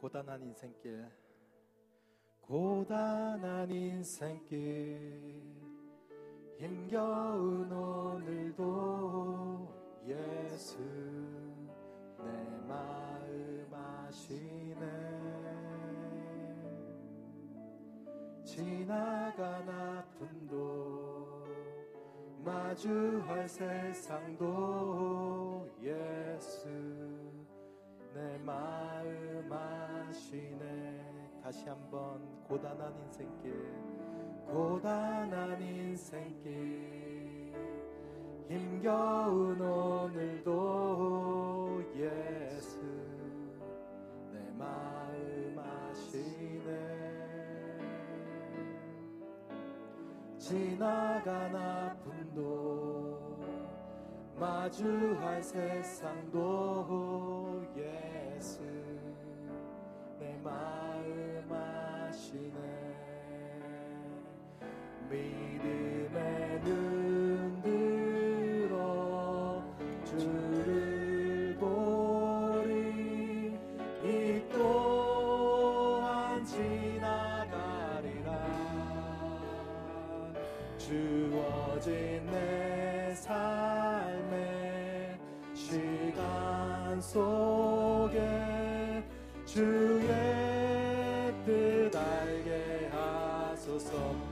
고단한 인생길. 고단한 인생길. 힘겨운 오늘도 예수 내 마음 아시네. 지나간 아픔도 마주할 세상도 예수 내 마음 아시네 다시 한번 고단한 인생길 고단한 인생길. 힘겨운 오늘도 예수 내 마음 아시네. 지나간 아픔도 마주할 세상도 예수 내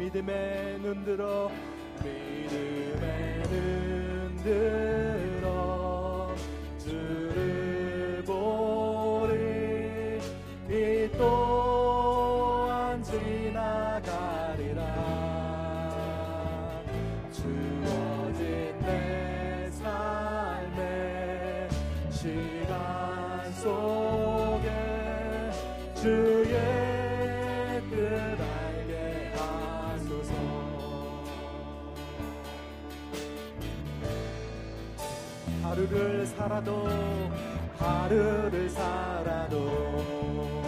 믿음의 눈 들어 믿음의 눈 들어 살아도 하루를 살아도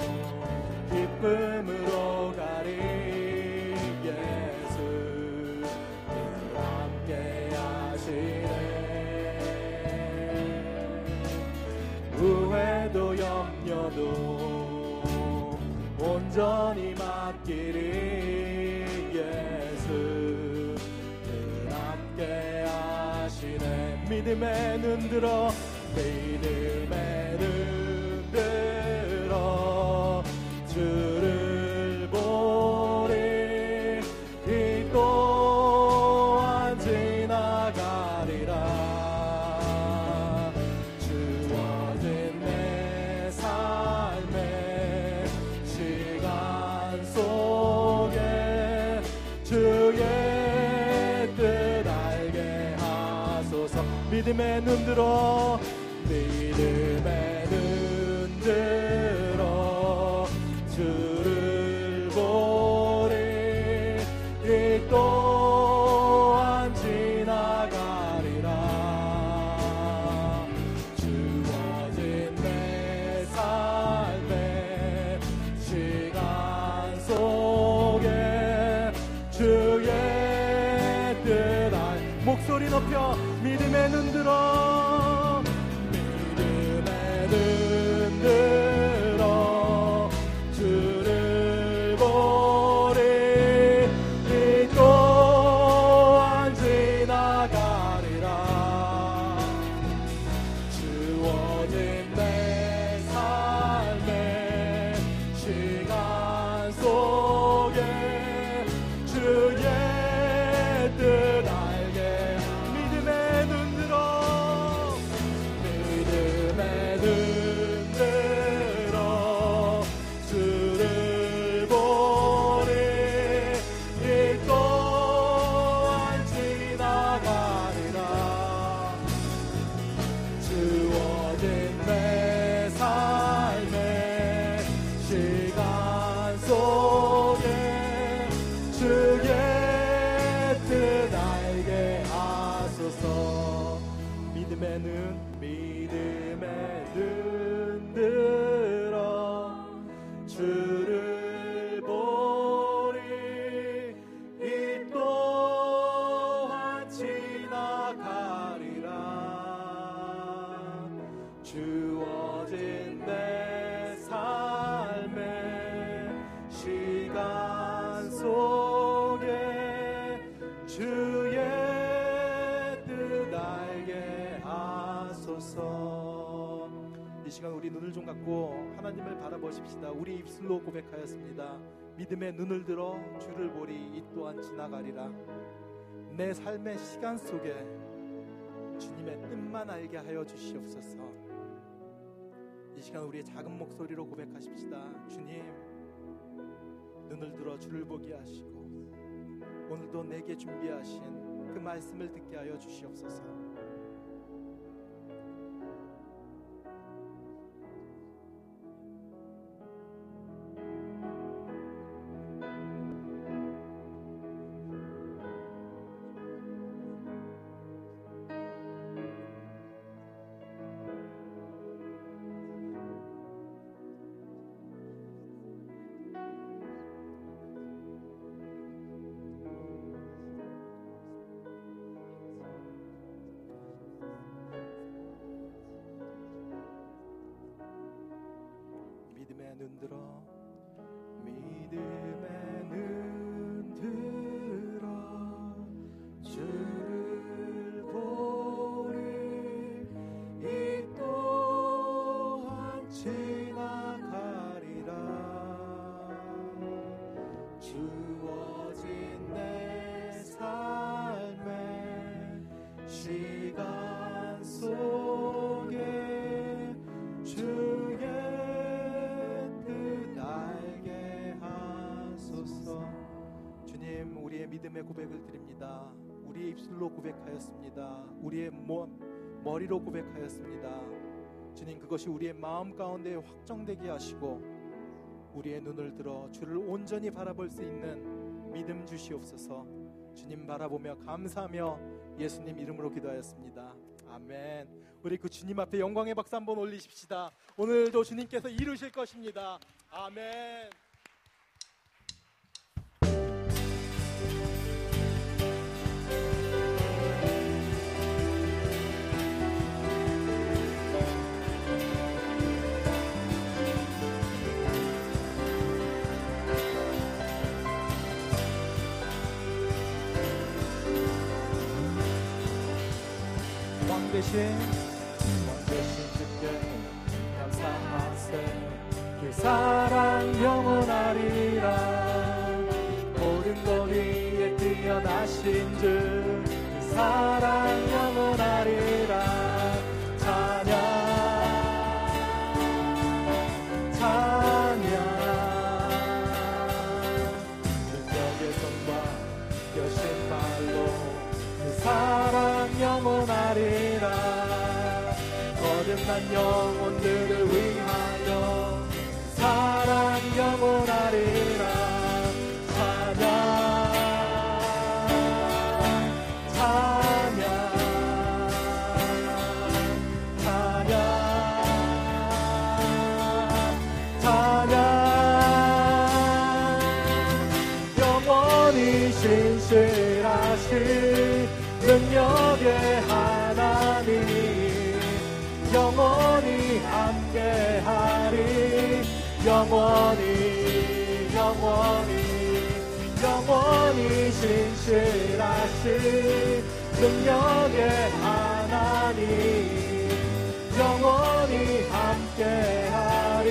기쁨으로 가리 예수 늘 함께 하시네. 후회도 염려도 온전히 맡기리 예수 늘 함께 하시네. 믿음의 눈 들어 믿음의 눈 믿음의 눈 들어 주를 보십시다. 우리 입술로 고백하였습니다. 믿음의 눈을 들어 주를 보리 이 또한 지나가리라. 내 삶의 시간 속에 주님의 뜻만 알게 하여 주시옵소서. 이 시간 우리의 작은 목소리로 고백하십시다. 주님 눈을 들어 주를 보게 하시고 오늘도 내게 준비하신 그 말씀을 듣게 하여 주시옵소서. 고백을 드립니다. 우리의 입술로 고백하였습니다. 우리의 모, 머리로 고백하였습니다. 주님 그것이 우리의 마음 가운데 확정되게 하시고 우리의 눈을 들어 주를 온전히 바라볼 수 있는 믿음 주시옵소서. 주님 바라보며 감사하며 예수님 이름으로 기도하였습니다. 아멘. 우리 그 주님 앞에 영광의 박수 한번 올리십시다. 오늘도 주님께서 이루실 것입니다. 아멘 왕 대신 왕 대신 주께 감사하세 그 사랑 영원하리라. 모든 것 위에 뛰어나신 주그 사랑 거듭난 영혼들을 위하여 그 사랑 영원하리라. 신실하신 능력의 하나님 영원히 함께하리. 영원히 영원히 영원히 신실하신 능력의 하나님. 영원히 함께하리.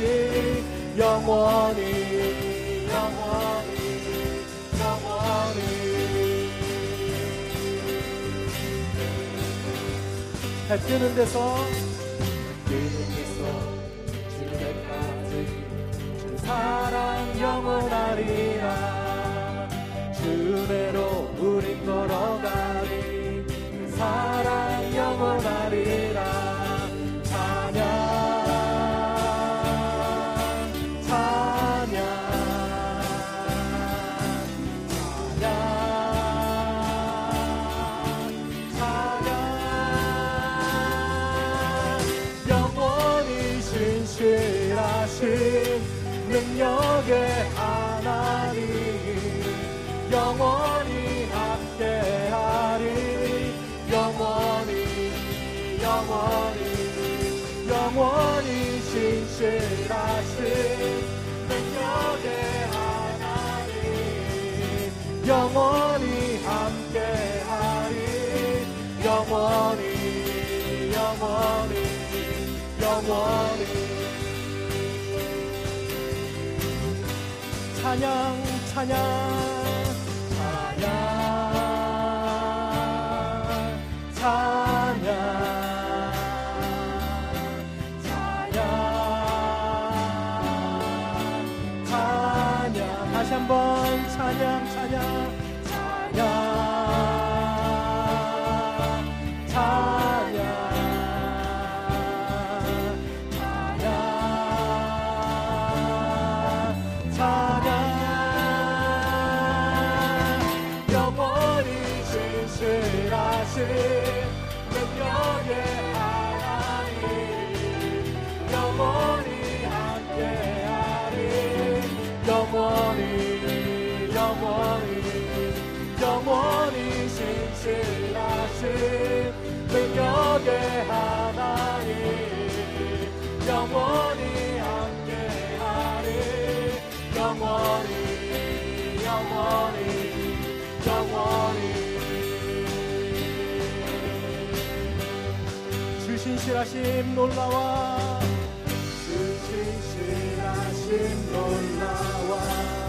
영원히 영원히 영원히. 해 뜨는 데서 사랑 영원하리라. 주내로 우린 걸어가리. 그 사랑 영원하리라 원히 찬양 찬양 신실하심 놀라와. 주 신실하심 놀라와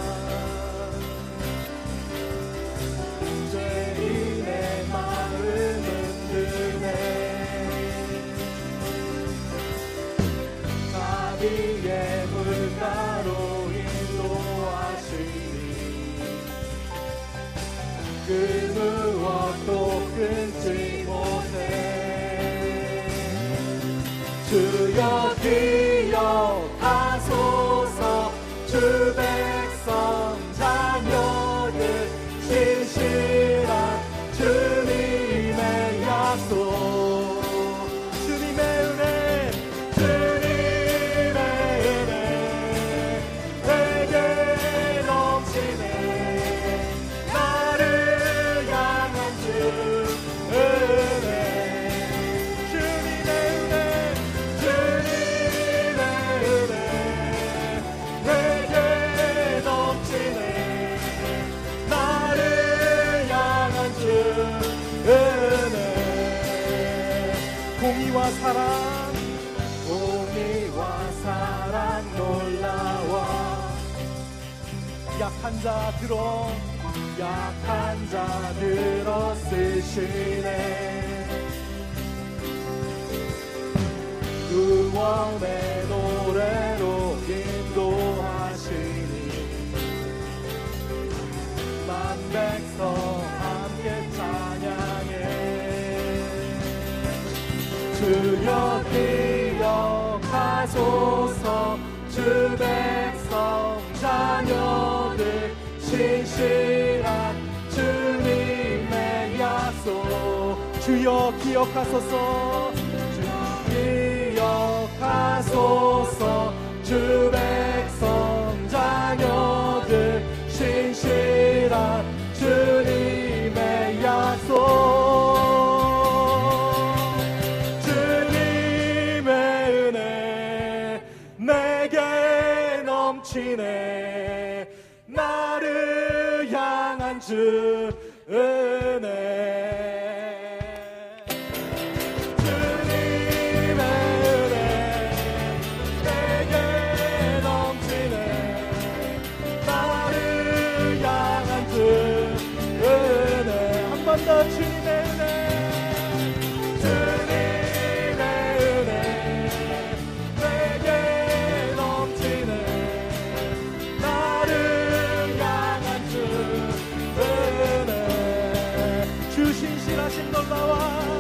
주여 기억하소서. 주 기억하소서. 주백 신실하신 놀라와.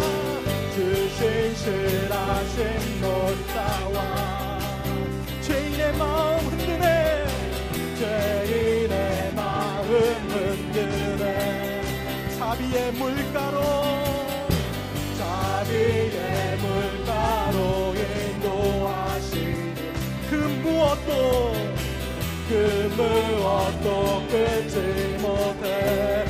죄인의 마음 흔드네. 죄인의 마음 흔드네. 자비의 물가로 자비의 물가로 인도하시니. 그 무엇도 그 무엇도 끊지 못해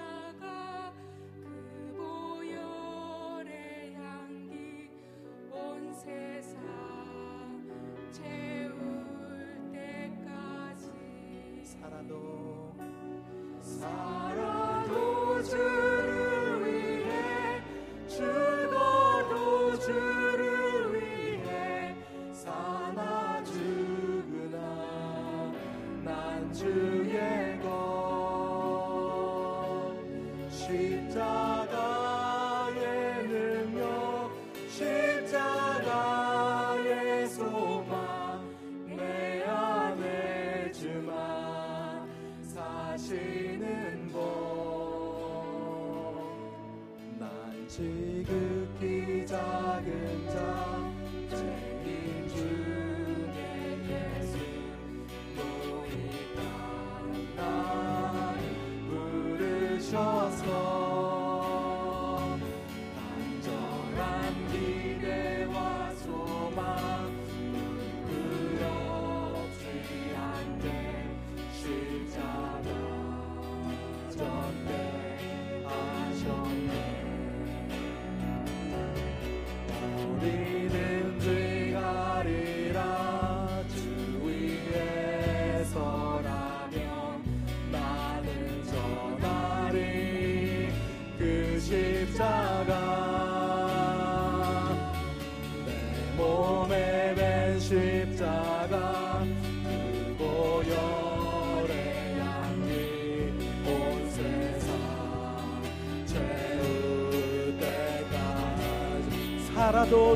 히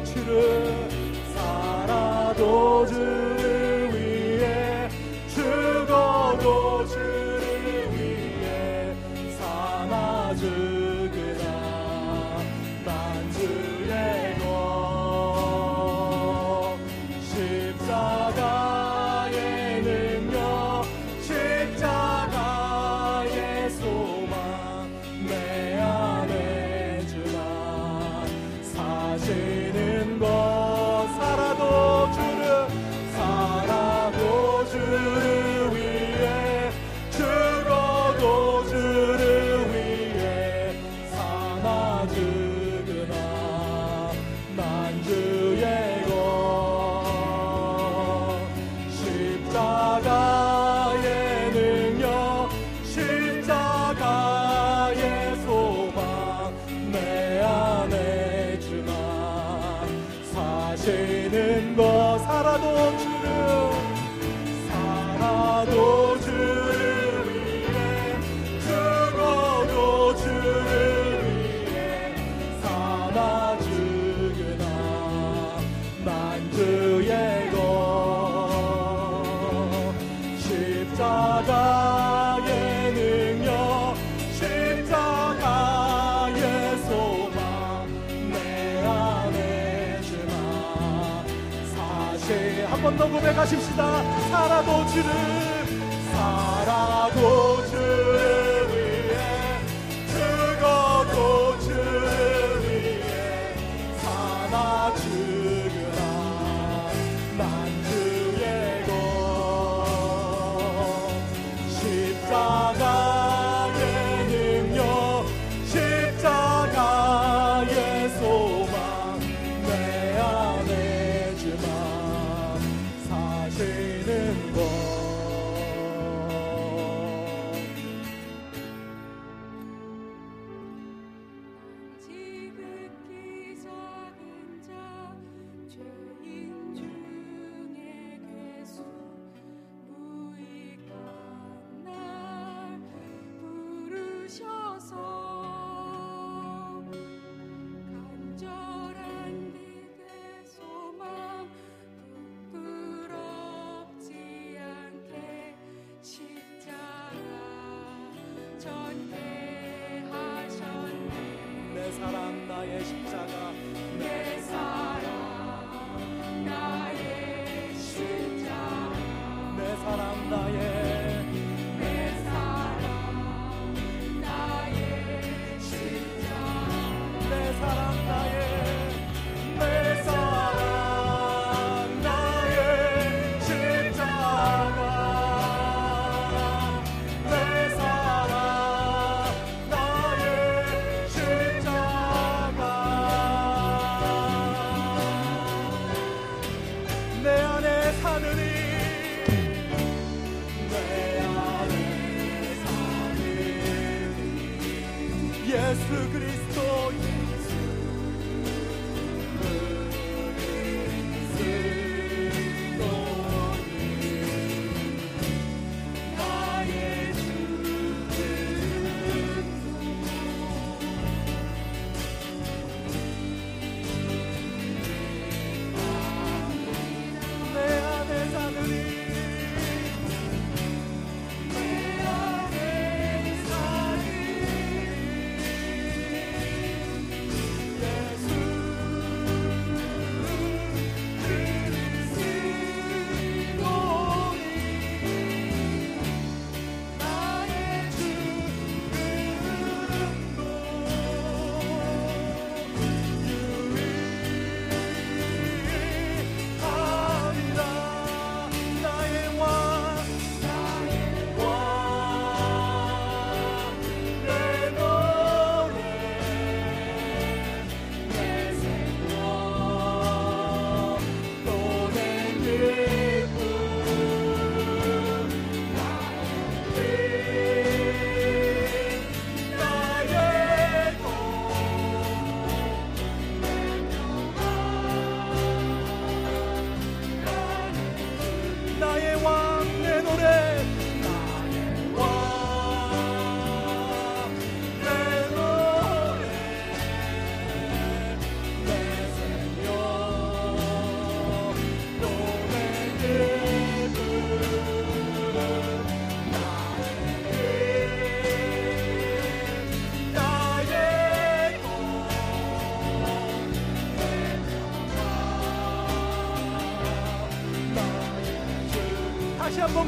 주를 살아도 주 죄는 거 살아도 주를 살아도 고백하십시다. 살아도 주를 살아도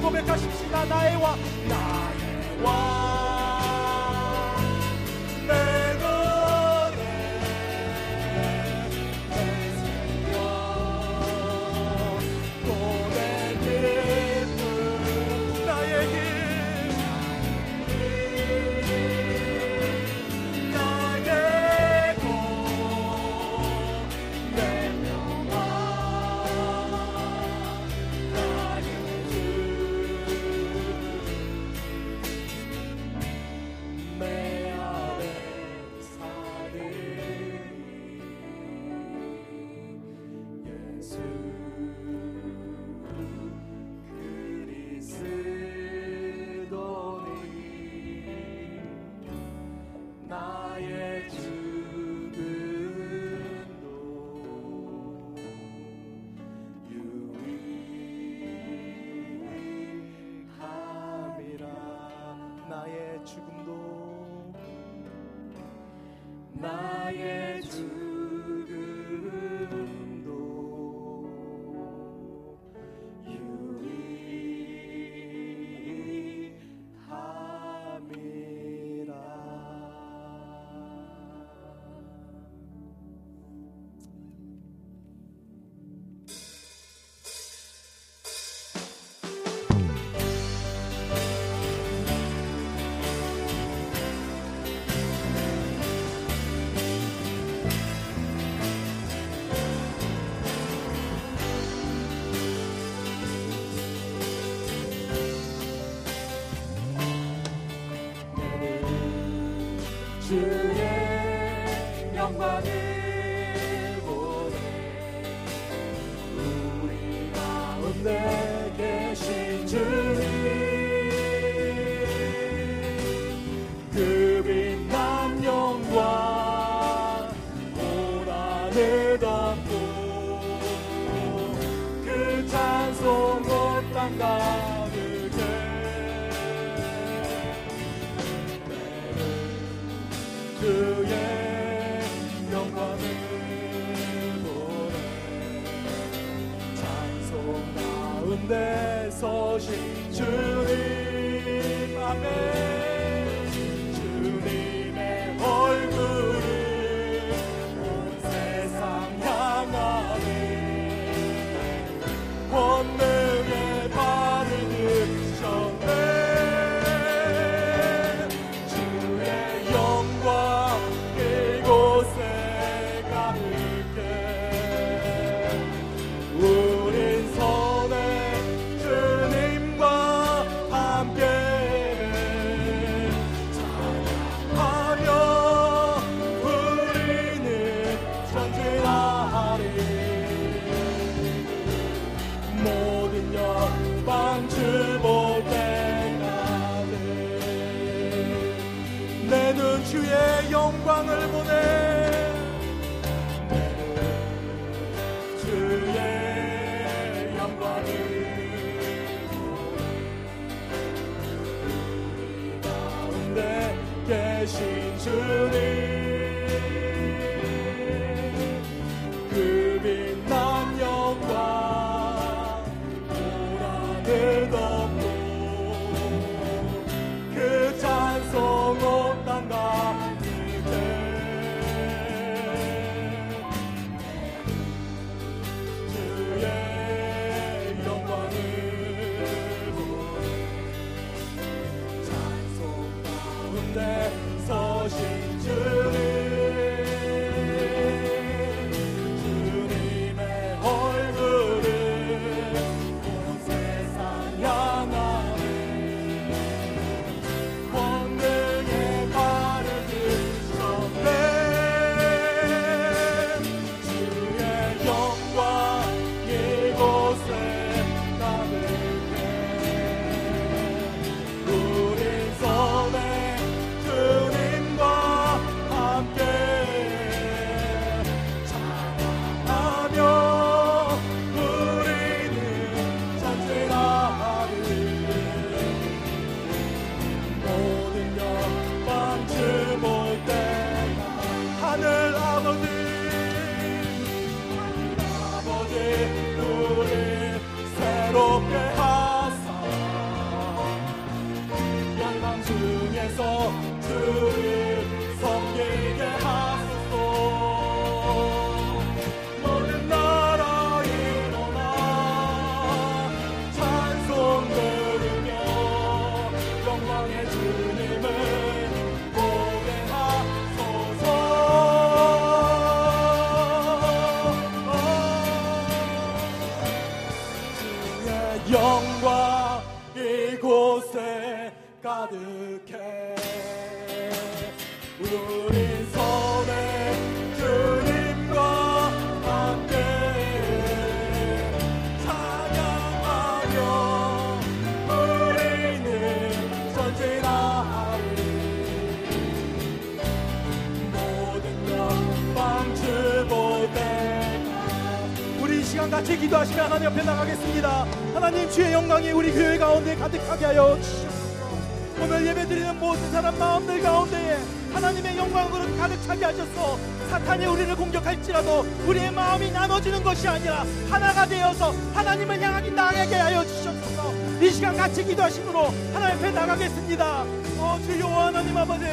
고백하십시다 나의 왕 you. 높은 데 서신 주님 아멘. 하나님 옆에 나가겠습니다. 하나님 주의 영광이 우리 교회 가운데 가득하게 하여 주시옵소서. 오늘 예배드리는 모든 사람 마음들 가운데에 하나님의 영광으로 가득 차게 하셔서 사탄이 우리를 공격할지라도 우리의 마음이 나눠지는 것이 아니라 하나가 되어서 하나님을 향하기 나에게 하여 주시옵소서. 이 시간 같이 기도하심으로 하나님 앞에 나가겠습니다. 어 주여 하나님 아버지